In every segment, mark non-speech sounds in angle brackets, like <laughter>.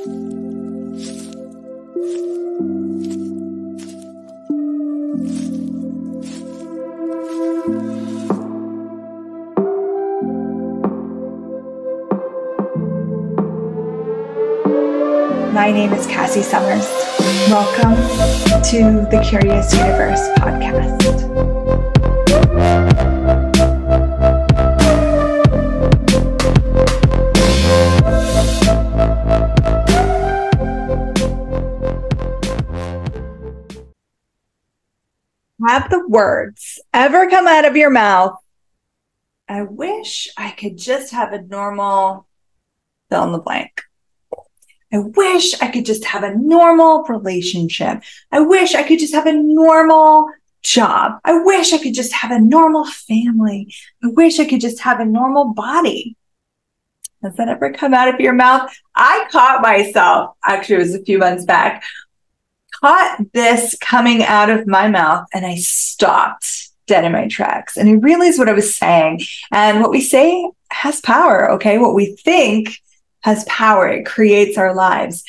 My name is Cassie Summers. Welcome to the Curious Universe podcast. Words ever come out of your mouth? I wish I could just have a normal fill in the blank. I wish I could just have a normal relationship. I wish I could just have a normal job. I wish I could just have a normal family. I wish I could just have a normal body. Has that ever come out of your mouth? I caught myself, actually, it was a few months back, caught this coming out of my mouth and I stopped dead in my tracks and I realized what I was saying. And what we say has power, okay? What we think has power, it creates our lives.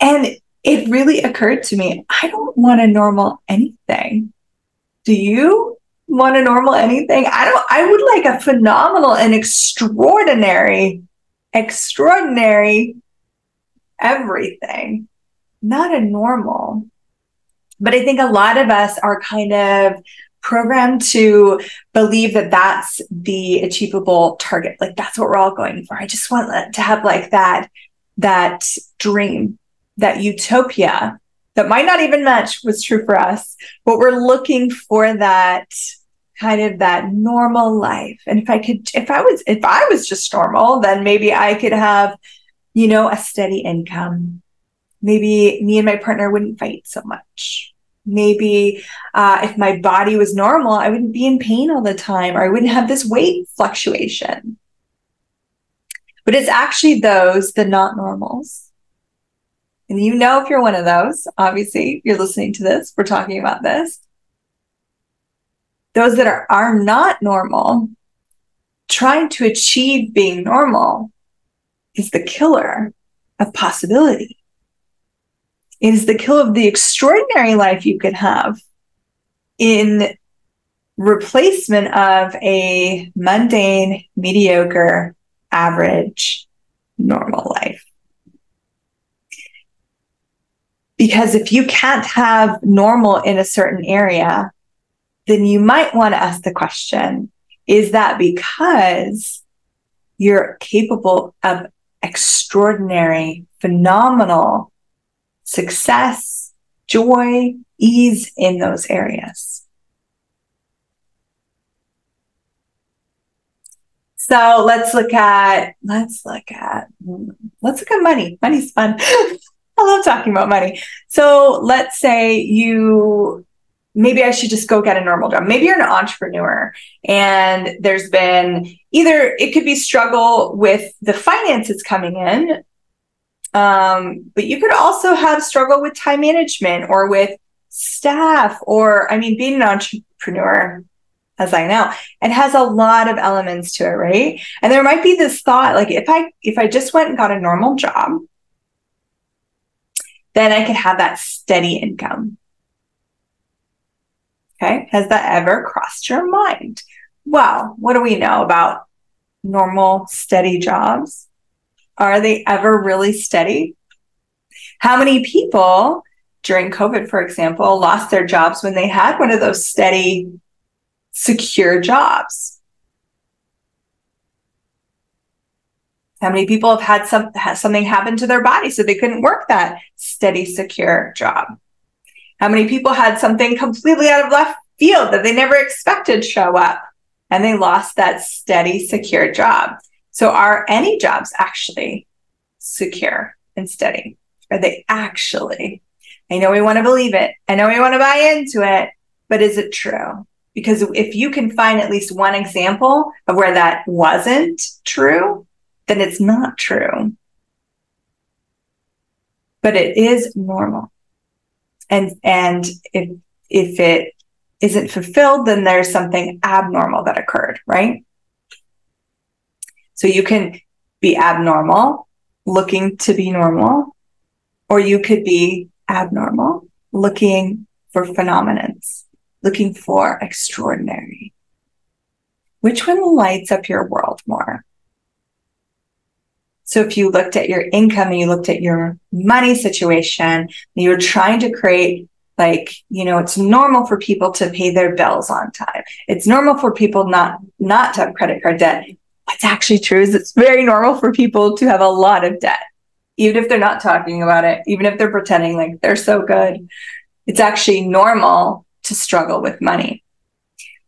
And it really occurred to me I don't want a normal anything. Do you want a normal anything? I don't, I would like a phenomenal and extraordinary, extraordinary everything, not a normal. But I think a lot of us are kind of programmed to believe that that's the achievable target. Like that's what we're all going for. I just want to have like that, that dream, that utopia that might not even match what's true for us, but we're looking for that kind of that normal life. And if I could, if I was, if I was just normal, then maybe I could have, you know, a steady income. Maybe me and my partner wouldn't fight so much maybe uh, if my body was normal, I wouldn't be in pain all the time, or I wouldn't have this weight fluctuation. But it's actually those, the not normals. And you know, if you're one of those, obviously, you're listening to this, we're talking about this. Those that are, are not normal, trying to achieve being normal is the killer of possibility. It is the kill of the extraordinary life you could have in replacement of a mundane, mediocre, average, normal life. Because if you can't have normal in a certain area, then you might want to ask the question is that because you're capable of extraordinary, phenomenal, success, joy, ease in those areas. So let's look at, let's look at, let's look at money. Money's fun. <laughs> I love talking about money. So let's say you, maybe I should just go get a normal job. Maybe you're an entrepreneur and there's been either it could be struggle with the finances coming in um, but you could also have struggle with time management or with staff, or I mean, being an entrepreneur, as I know, it has a lot of elements to it, right? And there might be this thought, like if I if I just went and got a normal job, then I could have that steady income. Okay. Has that ever crossed your mind? Well, what do we know about normal, steady jobs? Are they ever really steady? How many people during COVID, for example, lost their jobs when they had one of those steady, secure jobs? How many people have had some had something happen to their body so they couldn't work that steady, secure job? How many people had something completely out of left field that they never expected show up and they lost that steady, secure job? So are any jobs actually secure and steady? Are they actually? I know we want to believe it. I know we want to buy into it, but is it true? Because if you can find at least one example of where that wasn't true, then it's not true. But it is normal. And and if if it isn't fulfilled, then there's something abnormal that occurred, right? So you can be abnormal, looking to be normal, or you could be abnormal, looking for phenomenons, looking for extraordinary. Which one lights up your world more? So if you looked at your income and you looked at your money situation, and you're trying to create like, you know, it's normal for people to pay their bills on time. It's normal for people not not to have credit card debt. What's actually true is it's very normal for people to have a lot of debt, even if they're not talking about it, even if they're pretending like they're so good. It's actually normal to struggle with money.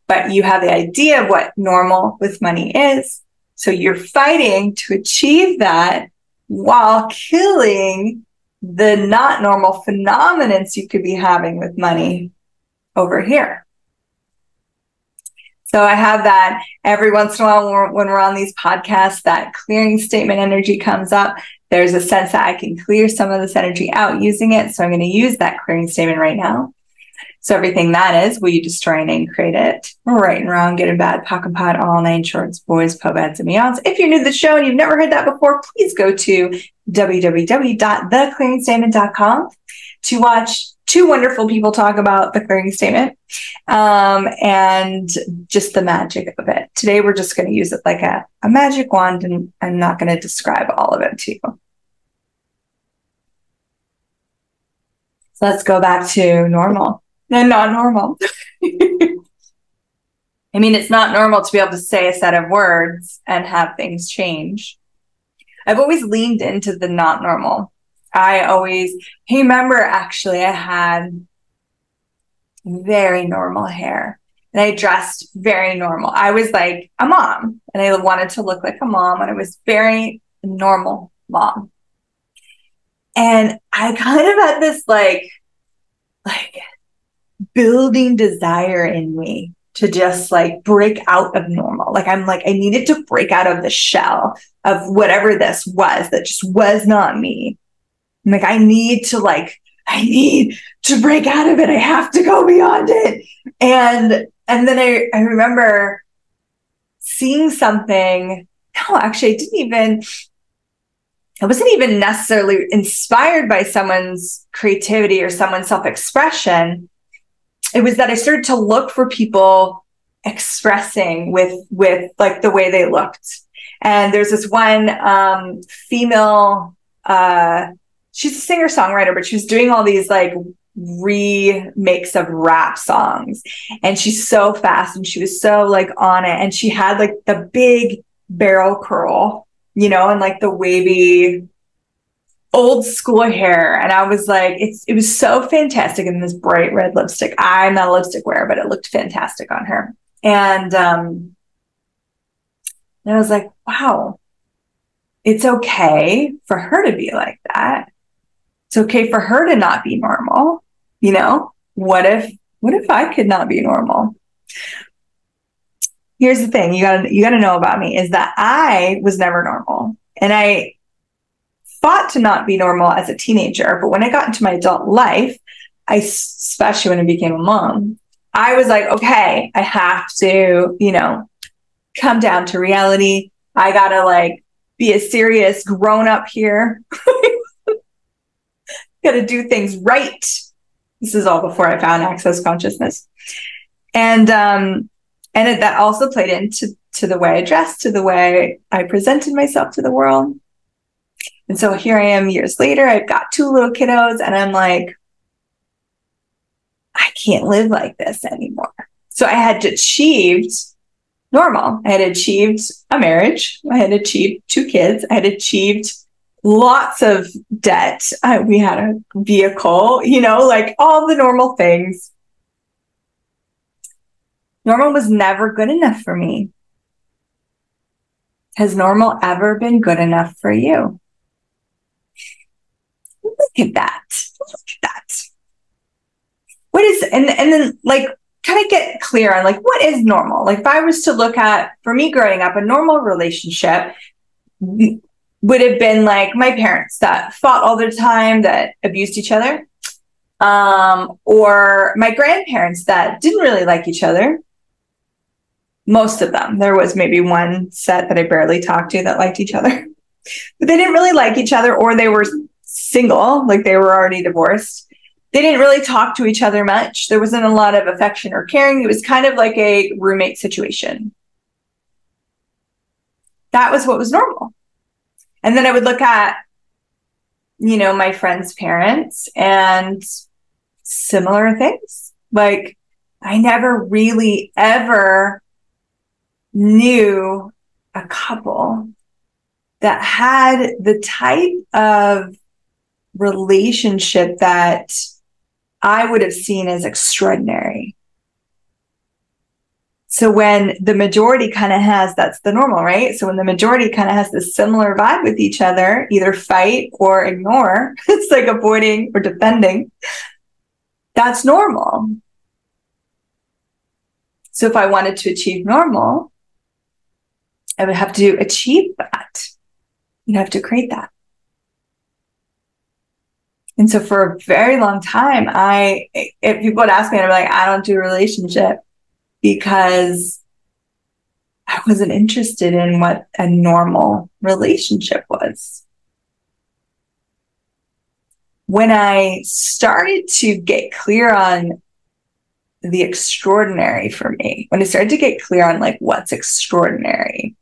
But you have the idea of what normal with money is. So you're fighting to achieve that while killing the not normal phenomenons you could be having with money over here. So I have that every once in a while when we're on these podcasts, that clearing statement energy comes up. There's a sense that I can clear some of this energy out using it. So I'm going to use that clearing statement right now. So everything that is, will you destroy and create it? Right and wrong, good and bad, POC and POD, all nine shorts, boys, POVADs, and meows. If you're new to the show and you've never heard that before, please go to www.theclearingstatement.com to watch two wonderful people talk about the clearing statement um, and just the magic of it. Today, we're just going to use it like a, a magic wand, and I'm not going to describe all of it to you. So let's go back to normal and not normal. <laughs> I mean, it's not normal to be able to say a set of words and have things change. I've always leaned into the not normal. I always, remember actually, I had very normal hair and I dressed very normal. I was like a mom and I wanted to look like a mom and I was very normal mom. And I kind of had this like, like building desire in me to just like break out of normal. Like I'm like, I needed to break out of the shell of whatever this was that just was not me. I'm like, I need to like, I need to break out of it. I have to go beyond it. And and then I, I remember seeing something. No, actually, I didn't even I wasn't even necessarily inspired by someone's creativity or someone's self-expression it was that I started to look for people expressing with with like the way they looked. And there's this one um, female, uh, she's a singer songwriter, but she was doing all these like remakes of rap songs. And she's so fast and she was so like on it. And she had like the big barrel curl, you know, and like the wavy old school hair and I was like, it's it was so fantastic in this bright red lipstick. I'm not a lipstick wearer, but it looked fantastic on her. And um and I was like, wow, it's okay for her to be like that. It's okay for her to not be normal. You know, what if what if I could not be normal? Here's the thing you gotta you gotta know about me is that I was never normal. And I fought to not be normal as a teenager, but when I got into my adult life, I especially when I became a mom, I was like, okay, I have to, you know, come down to reality. I gotta like be a serious grown up here. <laughs> gotta do things right. This is all before I found access consciousness. And um and it, that also played into to the way I dressed, to the way I presented myself to the world. And so here I am years later. I've got two little kiddos, and I'm like, I can't live like this anymore. So I had achieved normal. I had achieved a marriage. I had achieved two kids. I had achieved lots of debt. We had a vehicle, you know, like all the normal things. Normal was never good enough for me. Has normal ever been good enough for you? At that. Look at that. What is, and, and then like, kind of get clear on like, what is normal? Like, if I was to look at, for me growing up, a normal relationship would have been like my parents that fought all the time, that abused each other. Um, or my grandparents that didn't really like each other. Most of them. There was maybe one set that I barely talked to that liked each other. <laughs> but they didn't really like each other or they were single, like they were already divorced. They didn't really talk to each other much. There wasn't a lot of affection or caring. It was kind of like a roommate situation. That was what was normal. And then I would look at, you know, my friends' parents and similar things. Like I never really ever knew a couple that had the type of relationship that I would have seen as extraordinary. So when the majority kind of has, that's the normal, right? So when the majority kind of has this similar vibe with each other, either fight or ignore, <laughs> it's like avoiding or defending. That's normal. So if I wanted to achieve normal, I would have to achieve that. You'd have to create that. And so for a very long time, I, if people would ask me, I'd be like, I don't do relationship because I wasn't interested in what a normal relationship was. When I started to get clear on the extraordinary for me, when I started to get clear on like what's extraordinary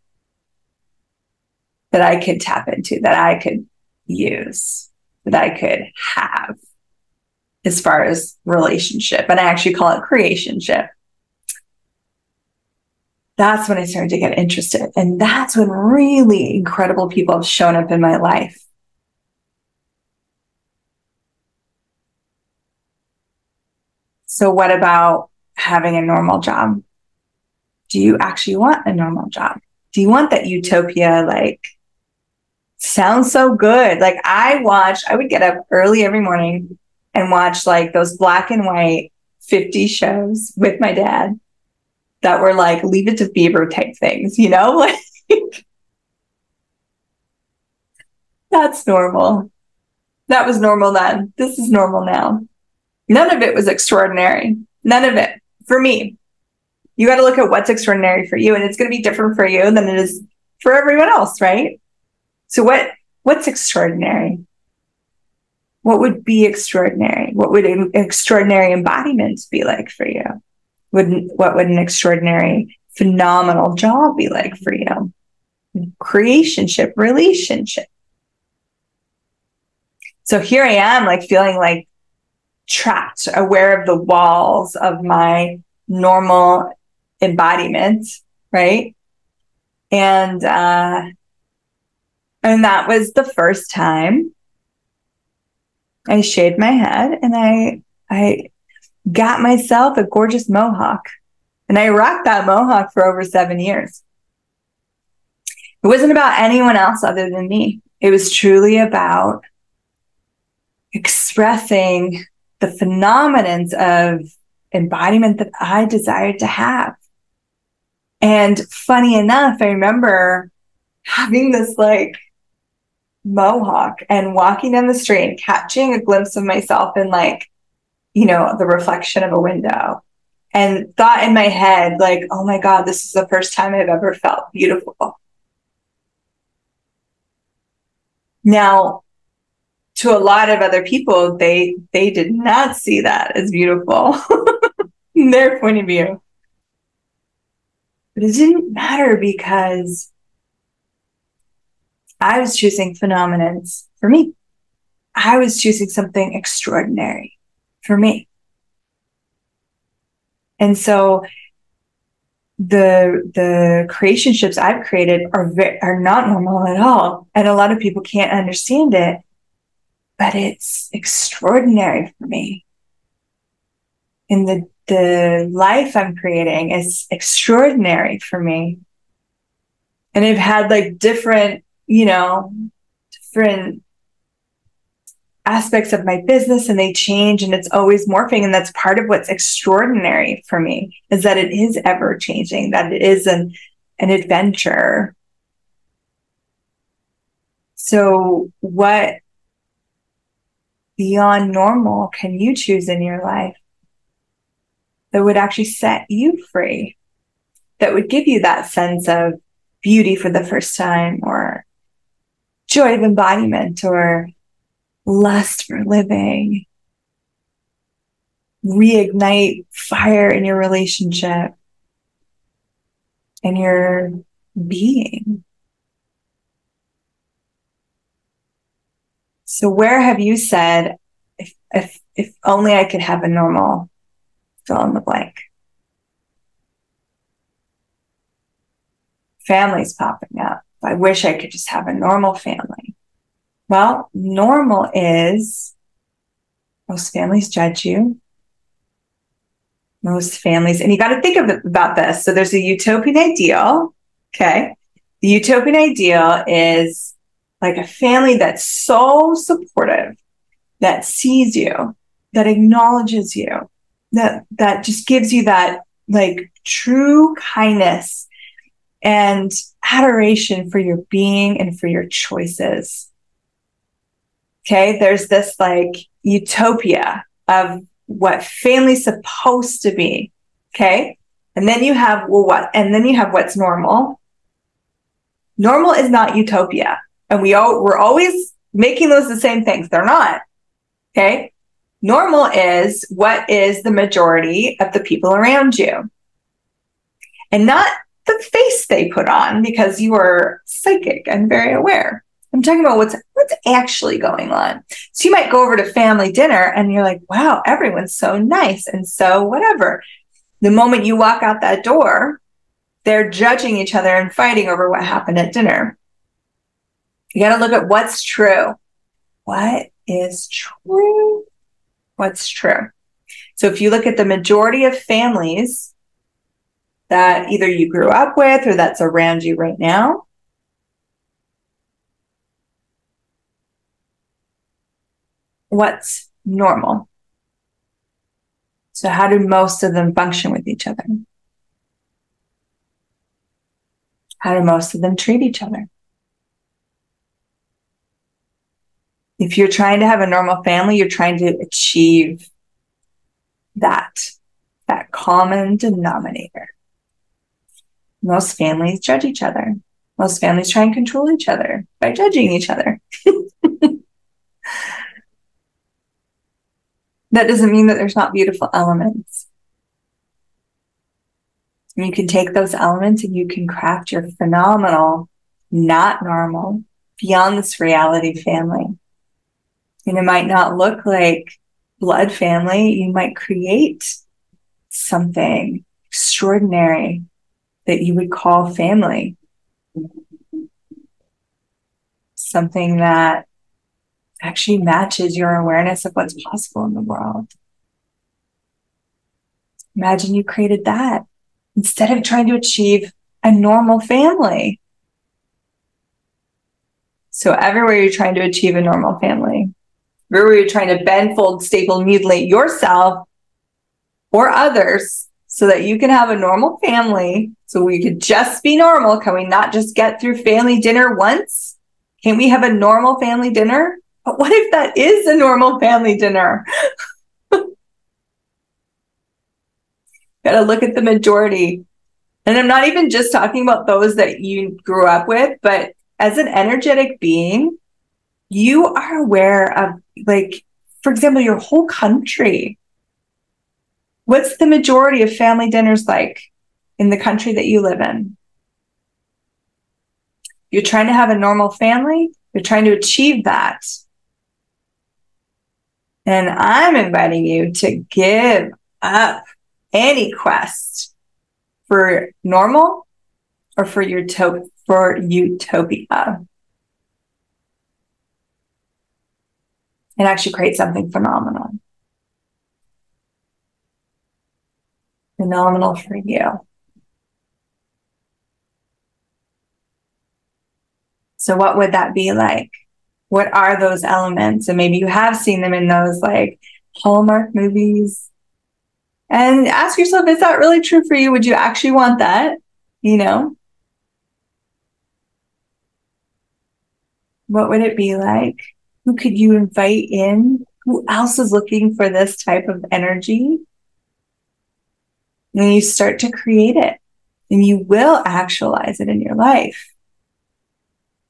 that I could tap into, that I could use, that I could have as far as relationship. And I actually call it creationship. That's when I started to get interested. And that's when really incredible people have shown up in my life. So, what about having a normal job? Do you actually want a normal job? Do you want that utopia like sounds so good. Like I watched, I would get up early every morning and watch like those black and white 50 shows with my dad that were like leave it to Beaver type things, you know? <laughs> Like that's normal. That was normal then. This is normal now. None of it was extraordinary. None of it for me. You got to look at what's extraordinary for you, and it's going to be different for you than it is for everyone else, right? So what what's extraordinary? What would be extraordinary? What would an extraordinary embodiment be like for you? Would what would an extraordinary phenomenal job be like for you? Creationship, relationship. So here I am, like feeling like trapped, aware of the walls of my normal embodiment, right? And uh, and that was the first time I shaved my head and I I got myself a gorgeous mohawk. And I rocked that mohawk for over seven years. It wasn't about anyone else other than me. It was truly about expressing the phenomenons of embodiment that I desired to have. And funny enough, I remember having this like mohawk and walking down the street and catching a glimpse of myself in like, you know, the reflection of a window and thought in my head, like, oh my God, this is the first time I've ever felt beautiful. Now, to a lot of other people, they they did not see that as beautiful <laughs> in their point of view. But it didn't matter because I was choosing phenomenons for me. I was choosing something extraordinary for me. And so the the creationships I've created are very, are not normal at all, and a lot of people can't understand it. But it's extraordinary for me. And the the life I'm creating is extraordinary for me. And I've had like different you know, different aspects of my business and they change and it's always morphing. And that's part of what's extraordinary for me is that it is ever changing, that it is an, an adventure. So what beyond normal can you choose in your life that would actually set you free? That would give you that sense of beauty for the first time or joy of embodiment or lust for living. Reignite fire in your relationship and your being. So, where have you said, if, if, if only I could have a normal fill in the blank? Families popping up. I wish I could just have a normal family. Well, normal is most families judge you. Most families, and you got to think of, about this. So there's a utopian ideal. Okay. The utopian ideal is like a family that's so supportive, that sees you, that acknowledges you, that, that just gives you that like true kindness and adoration for your being and for your choices. Okay. There's this like utopia of what family's supposed to be. Okay. And then you have, well, what? And then you have what's normal. Normal is not utopia. And we all, we're always making those the same things. They're not. Okay. Normal is what is the majority of the people around you. And not the face they put on because you are psychic and very aware. I'm talking about what's what's actually going on. So you might go over to family dinner and you're like, wow, everyone's so nice and so whatever. The moment you walk out that door, they're judging each other and fighting over what happened at dinner. You got to look at what's true. What is true? What's true? So if you look at the majority of families that either you grew up with or that's around you right now. What's normal? So, how do most of them function with each other? How do most of them treat each other? If you're trying to have a normal family, you're trying to achieve that, that common denominator. Most families judge each other. Most families try and control each other by judging each other. <laughs> that doesn't mean that there's not beautiful elements. You can take those elements and you can craft your phenomenal, not normal, beyond this reality family. And it might not look like blood family. You might create something extraordinary that you would call family. Something that actually matches your awareness of what's possible in the world. Imagine you created that instead of trying to achieve a normal family. So, everywhere you're trying to achieve a normal family, everywhere you're trying to bend, fold, staple, mutilate yourself or others so that you can have a normal family. So we could just be normal. Can we not just get through family dinner once? Can we have a normal family dinner? But what if that is a normal family dinner? <laughs> Got to look at the majority. And I'm not even just talking about those that you grew up with, but as an energetic being, you are aware of, like, for example, your whole country What's the majority of family dinners like in the country that you live in? You're trying to have a normal family, you're trying to achieve that. And I'm inviting you to give up any quest for normal or for your to- for utopia. And actually create something phenomenal. Phenomenal for you. So, what would that be like? What are those elements? And maybe you have seen them in those like Hallmark movies. And ask yourself, is that really true for you? Would you actually want that? You know? What would it be like? Who could you invite in? Who else is looking for this type of energy? And you start to create it and you will actualize it in your life.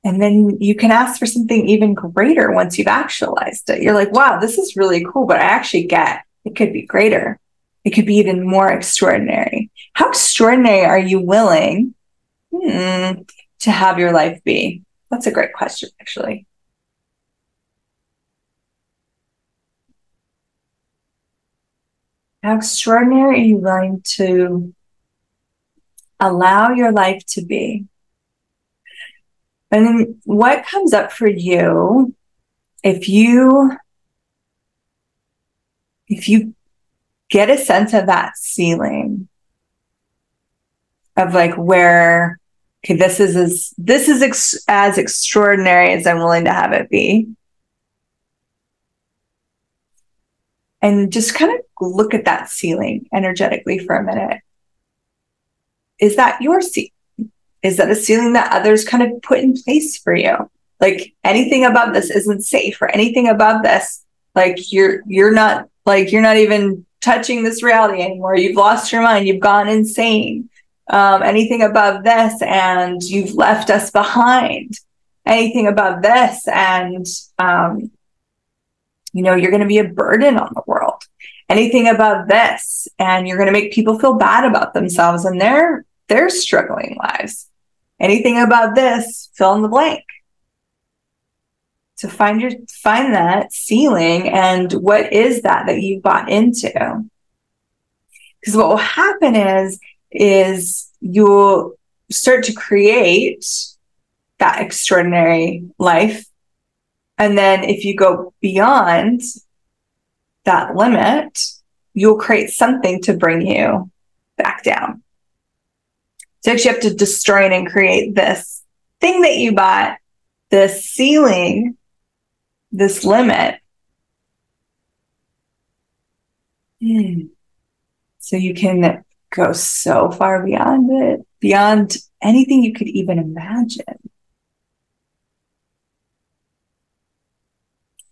And then you can ask for something even greater once you've actualized it. You're like, wow, this is really cool, but I actually get it could be greater. It could be even more extraordinary. How extraordinary are you willing hmm, to have your life be? That's a great question, actually. How extraordinary are you willing to allow your life to be? And then what comes up for you if you if you get a sense of that ceiling of like where okay this is as this is ex- as extraordinary as i'm willing to have it be and just kind of look at that ceiling energetically for a minute. Is that your ceiling? Is that a ceiling that others kind of put in place for you? Like anything above this isn't safe or anything above this, like you're you're not like you're not even touching this reality anymore. You've lost your mind, you've gone insane. Um, anything above this and you've left us behind. Anything above this and um, you know, you're going to be a burden on the world. Anything about this, and you're going to make people feel bad about themselves and their their struggling lives. Anything about this, fill in the blank. To find your find that ceiling and what is that that you've bought into? Because what will happen is is you'll start to create that extraordinary life and then if you go beyond that limit, you'll create something to bring you back down. So you have to destroy and create this thing that you bought, this ceiling, this limit. Hmm. So you can go so far beyond it, beyond anything you could even imagine.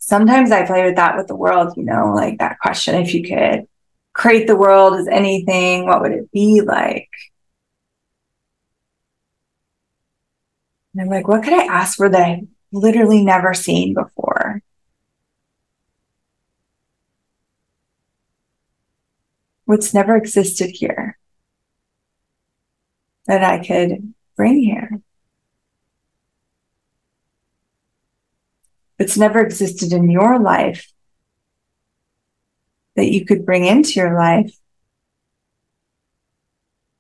Sometimes I play with that with the world, you know, like that question if you could create the world as anything, what would it be like? And I'm like, what could I ask for that I've literally never seen before? What's never existed here that I could bring here? That's never existed in your life that you could bring into your life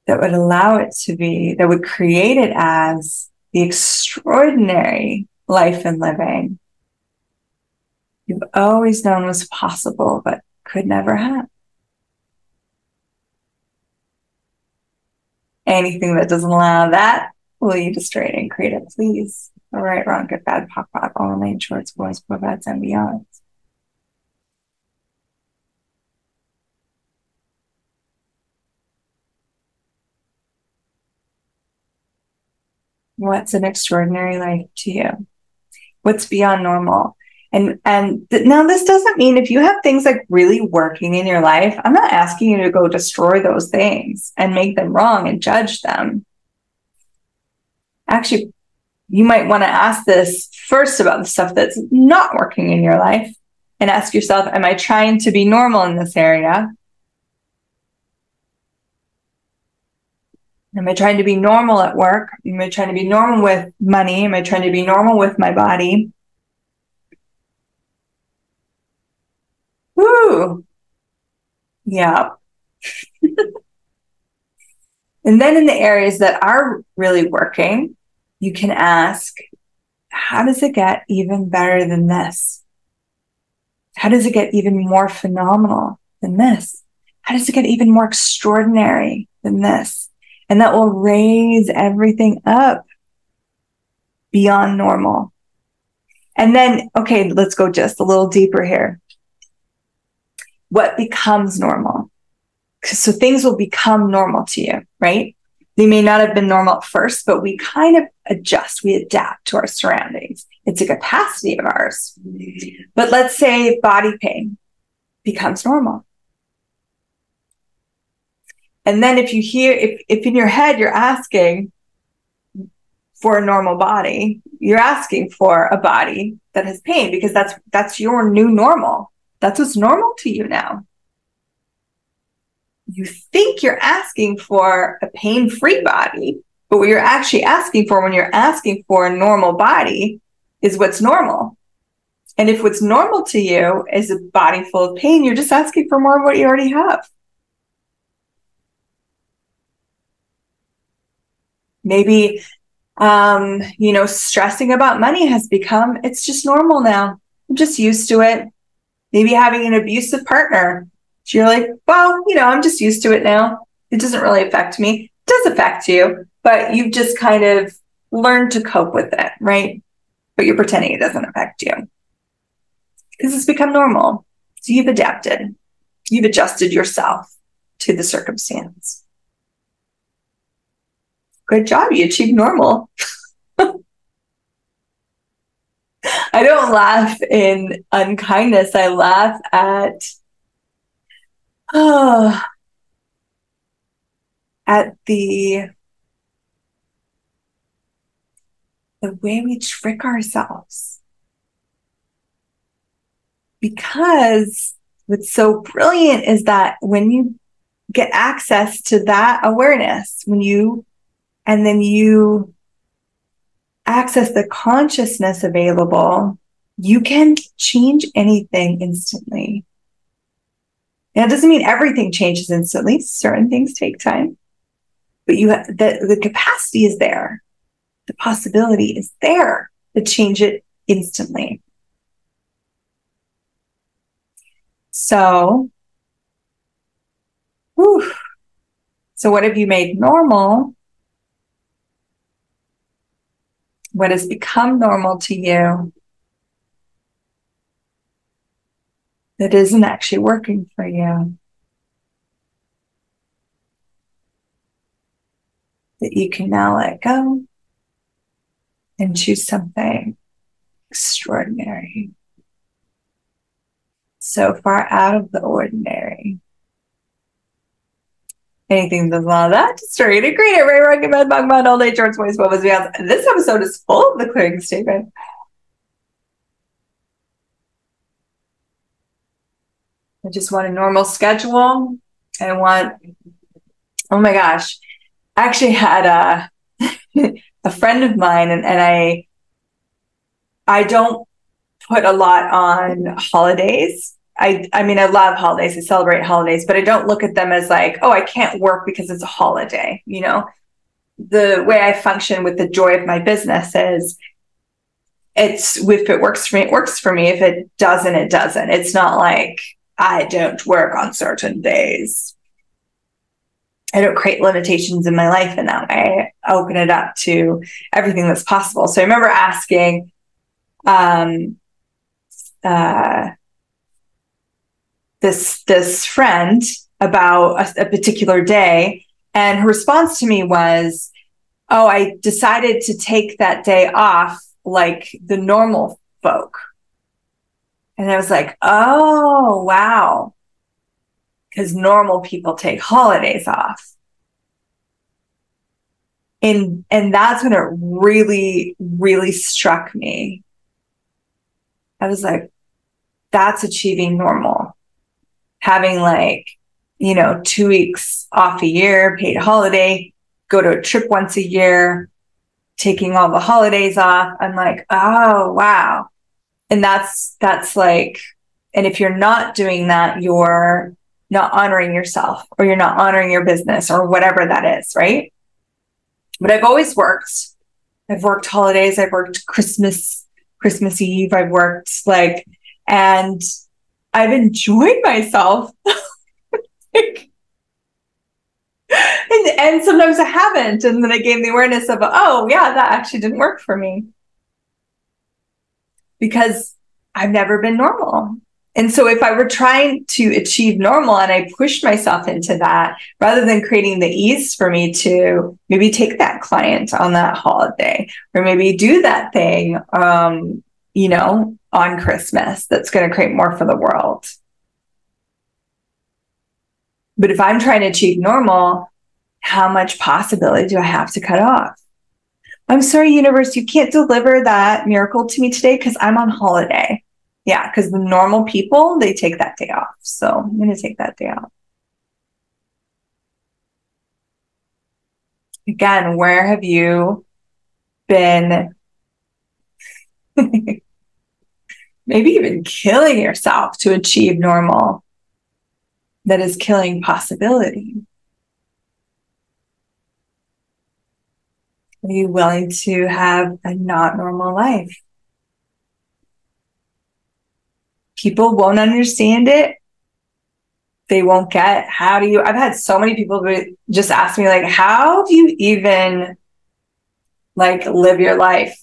that would allow it to be, that would create it as the extraordinary life and living you've always known was possible, but could never have. Anything that doesn't allow that, will you destroy it and create it, please? Right, wrong, good, bad, pop, pop, all main shorts, boys, bads, and beyond. What's an extraordinary life to you? What's beyond normal? And and th- now this doesn't mean if you have things like really working in your life, I'm not asking you to go destroy those things and make them wrong and judge them. Actually, you might want to ask this first about the stuff that's not working in your life and ask yourself, am I trying to be normal in this area? Am I trying to be normal at work? Am I trying to be normal with money? Am I trying to be normal with my body? Woo! Yeah. <laughs> and then in the areas that are really working, you can ask, how does it get even better than this? How does it get even more phenomenal than this? How does it get even more extraordinary than this? And that will raise everything up beyond normal. And then, okay, let's go just a little deeper here. What becomes normal? So things will become normal to you, right? They may not have been normal at first, but we kind of adjust, we adapt to our surroundings. It's a capacity of ours. But let's say body pain becomes normal. And then if you hear, if, if in your head you're asking, for a normal body. You're asking for a body that has pain because that's that's your new normal. That's what's normal to you now. You think you're asking for a pain-free body, but what you're actually asking for when you're asking for a normal body is what's normal. And if what's normal to you is a body full of pain, you're just asking for more of what you already have. Maybe, um, you know, stressing about money has become, it's just normal now. I'm just used to it. Maybe having an abusive partner. So you're like, well, you know, I'm just used to it now. It doesn't really affect me. It does affect you, but you've just kind of learned to cope with it, right? But you're pretending it doesn't affect you because it's become normal. So you've adapted, you've adjusted yourself to the circumstance. Good job. You achieved normal. <laughs> I don't laugh in unkindness. I laugh at, oh, at the the way we trick ourselves because what's so brilliant is that when you get access to that awareness, when you, and then you access the consciousness available, you can change anything instantly. Now, it doesn't mean everything changes instantly. Certain things take time, but you have, the, the capacity is there. The possibility is there to change it instantly. So, whew. so what have you made normal? What has become normal to you that isn't actually working for you? That you can now let go and choose something extraordinary so far out of the ordinary. Anything that's not that, just read it, great. I recommend Bhagwan all day shorts, voice, what was beyond. This episode is full of the clearing statement. I just want a normal schedule. I want, oh my gosh, I actually had a, <laughs> a friend of mine and, and I, I don't put a lot on holidays. I I mean I love holidays. I celebrate holidays, but I don't look at them as like, oh, I can't work because it's a holiday, you know. The way I function with the joy of my business is it's if it works for me, it works for me. If it doesn't, it doesn't. It's not like I don't work on certain days. I don't create limitations in my life in that way. I open it up to everything that's possible. So I remember asking um, uh, this this friend about a, a particular day, and her response to me was, "Oh, I decided to take that day off like the normal folk." And I was like, "Oh, wow." Because normal people take holidays off. And and that's when it really, really struck me. I was like, that's achieving normal. Having like, you know, two weeks off a year, paid holiday, go to a trip once a year, taking all the holidays off. I'm like, oh, wow. And that's, that's like, and if you're not doing that, you're not honoring yourself or you're not honoring your business or whatever that is, right? But I've always worked. I've worked holidays, I've worked Christmas, Christmas Eve, I've worked like and I've enjoyed myself. <laughs> like, and, and sometimes I haven't. And then I gained the awareness of, oh, yeah, that actually didn't work for me because I've never been normal. And so if I were trying to achieve normal and I pushed myself into that rather than creating the ease for me to maybe take that client on that holiday or maybe do that thing, um, you know, on Christmas that's going to create more for the world. But if I'm trying to achieve normal, how much possibility do I have to cut off? I'm sorry, universe, you can't deliver that miracle to me today because I'm on holiday. Yeah, because the normal people, they take that day off. So I'm going to take that day off. Again, where have you been <laughs> maybe even killing yourself to achieve normal that is killing possibility? Are you willing to have a not normal life? People won't understand it. They won't get how do you I've had so many people just ask me like how do you even like live your life?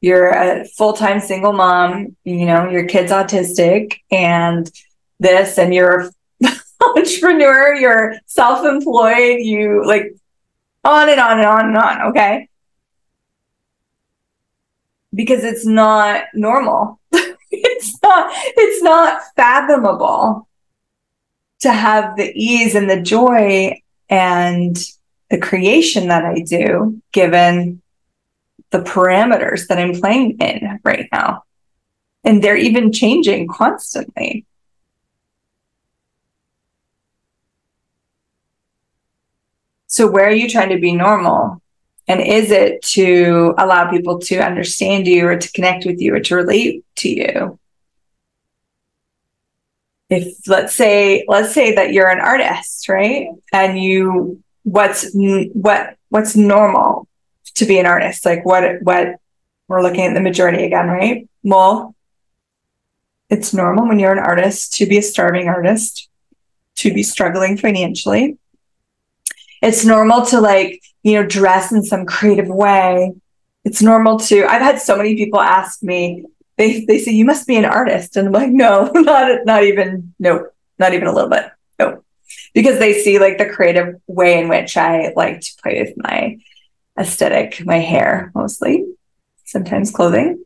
You're a full-time single mom, you know, your kid's autistic and this and you're <laughs> entrepreneur, you're self-employed, you like on and on and on and on. Okay. Because it's not normal. <laughs> it's not, it's not fathomable to have the ease and the joy and the creation that I do, given the parameters that I'm playing in right now. And they're even changing constantly. So, where are you trying to be normal? And is it to allow people to understand you or to connect with you or to relate to you? If let's say let's say that you're an artist, right? And you what's what what's normal to be an artist? Like what what we're looking at the majority again, right? Well, it's normal when you're an artist to be a starving artist, to be struggling financially, it's normal to like, you know, dress in some creative way. It's normal to, I've had so many people ask me, they, they say, you must be an artist. And I'm like, no, <laughs> not, not even, no, not even a little bit. No, because they see like the creative way in which I like to play with my aesthetic, my hair mostly, sometimes clothing.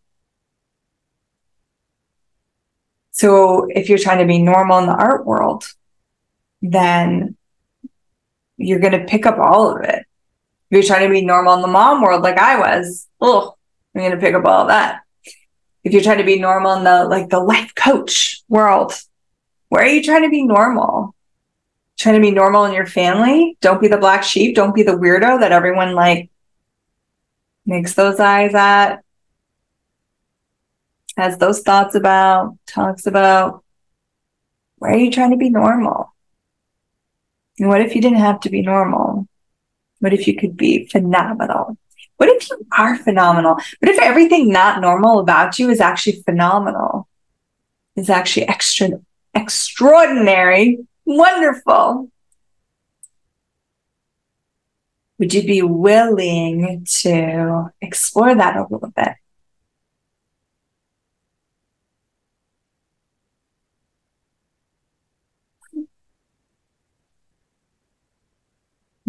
So if you're trying to be normal in the art world, then you're going to pick up all of it. If you're trying to be normal in the mom world, like I was, oh, I'm going to pick up all that. If you're trying to be normal in the like the life coach world, where are you trying to be normal? Trying to be normal in your family? Don't be the black sheep. Don't be the weirdo that everyone like makes those eyes at, has those thoughts about, talks about. Where are you trying to be normal? And what if you didn't have to be normal? What if you could be phenomenal? What if you are phenomenal? What if everything not normal about you is actually phenomenal? Is actually extra extraordinary, wonderful? Would you be willing to explore that a little bit?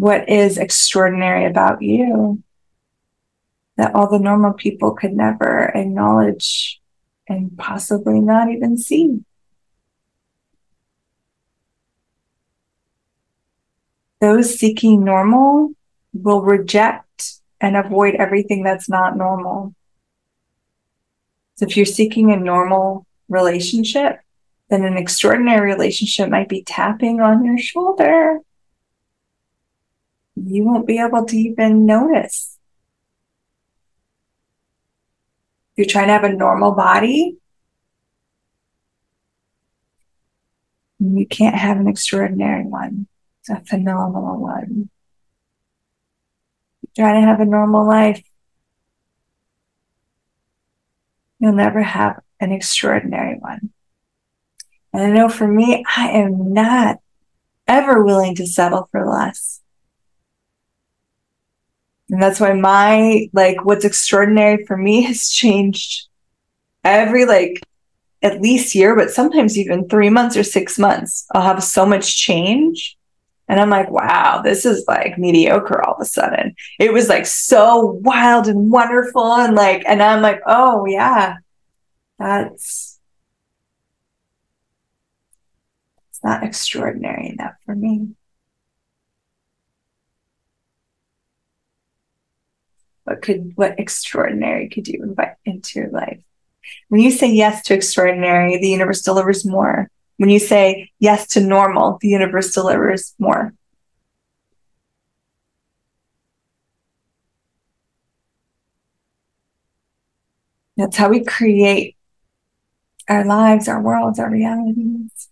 What is extraordinary about you that all the normal people could never acknowledge and possibly not even see. Those seeking normal will reject and avoid everything that's not normal. So if you're seeking a normal relationship, then an extraordinary relationship might be tapping on your shoulder you won't be able to even notice. You're trying to have a normal body. You can't have an extraordinary one, a phenomenal one. You're trying to have a normal life. You'll never have an extraordinary one. And I know for me, I am not ever willing to settle for less. And that's why my, like, what's extraordinary for me <laughs> has changed every, like, at least year, but sometimes even three months or six months. I'll have so much change. And I'm like, wow, this is like mediocre all of a sudden. It was like so wild and wonderful. And like, and I'm like, oh, yeah, that's, it's not extraordinary enough for me. What could what extraordinary could you invite into your life? When you say yes to extraordinary the universe delivers more. When you say yes to normal the universe delivers more. That's how we create our lives our worlds our realities.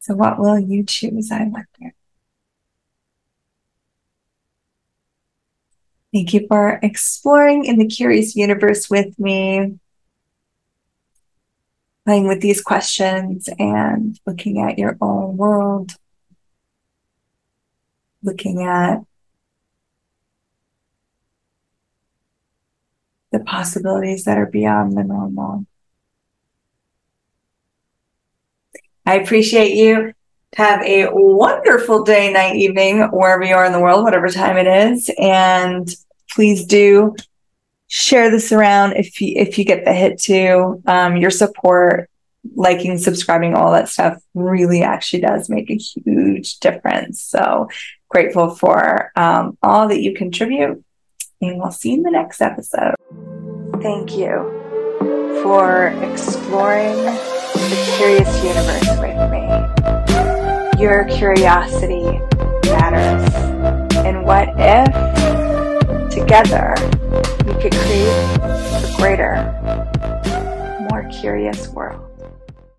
So what will you choose i wonder Thank you for exploring in the curious universe with me, playing with these questions and looking at your own world, looking at the possibilities that are beyond the normal. I appreciate you. Have a wonderful day, night, evening, wherever you are in the world, whatever time it is. And please do share this around if you if you get the hit too. Um, your support, liking, subscribing, all that stuff really actually does make a huge difference. So grateful for um, all that you contribute. And we'll see you in the next episode. Thank you for exploring the curious universe with me your curiosity matters. And what if together we could create a greater, more curious world?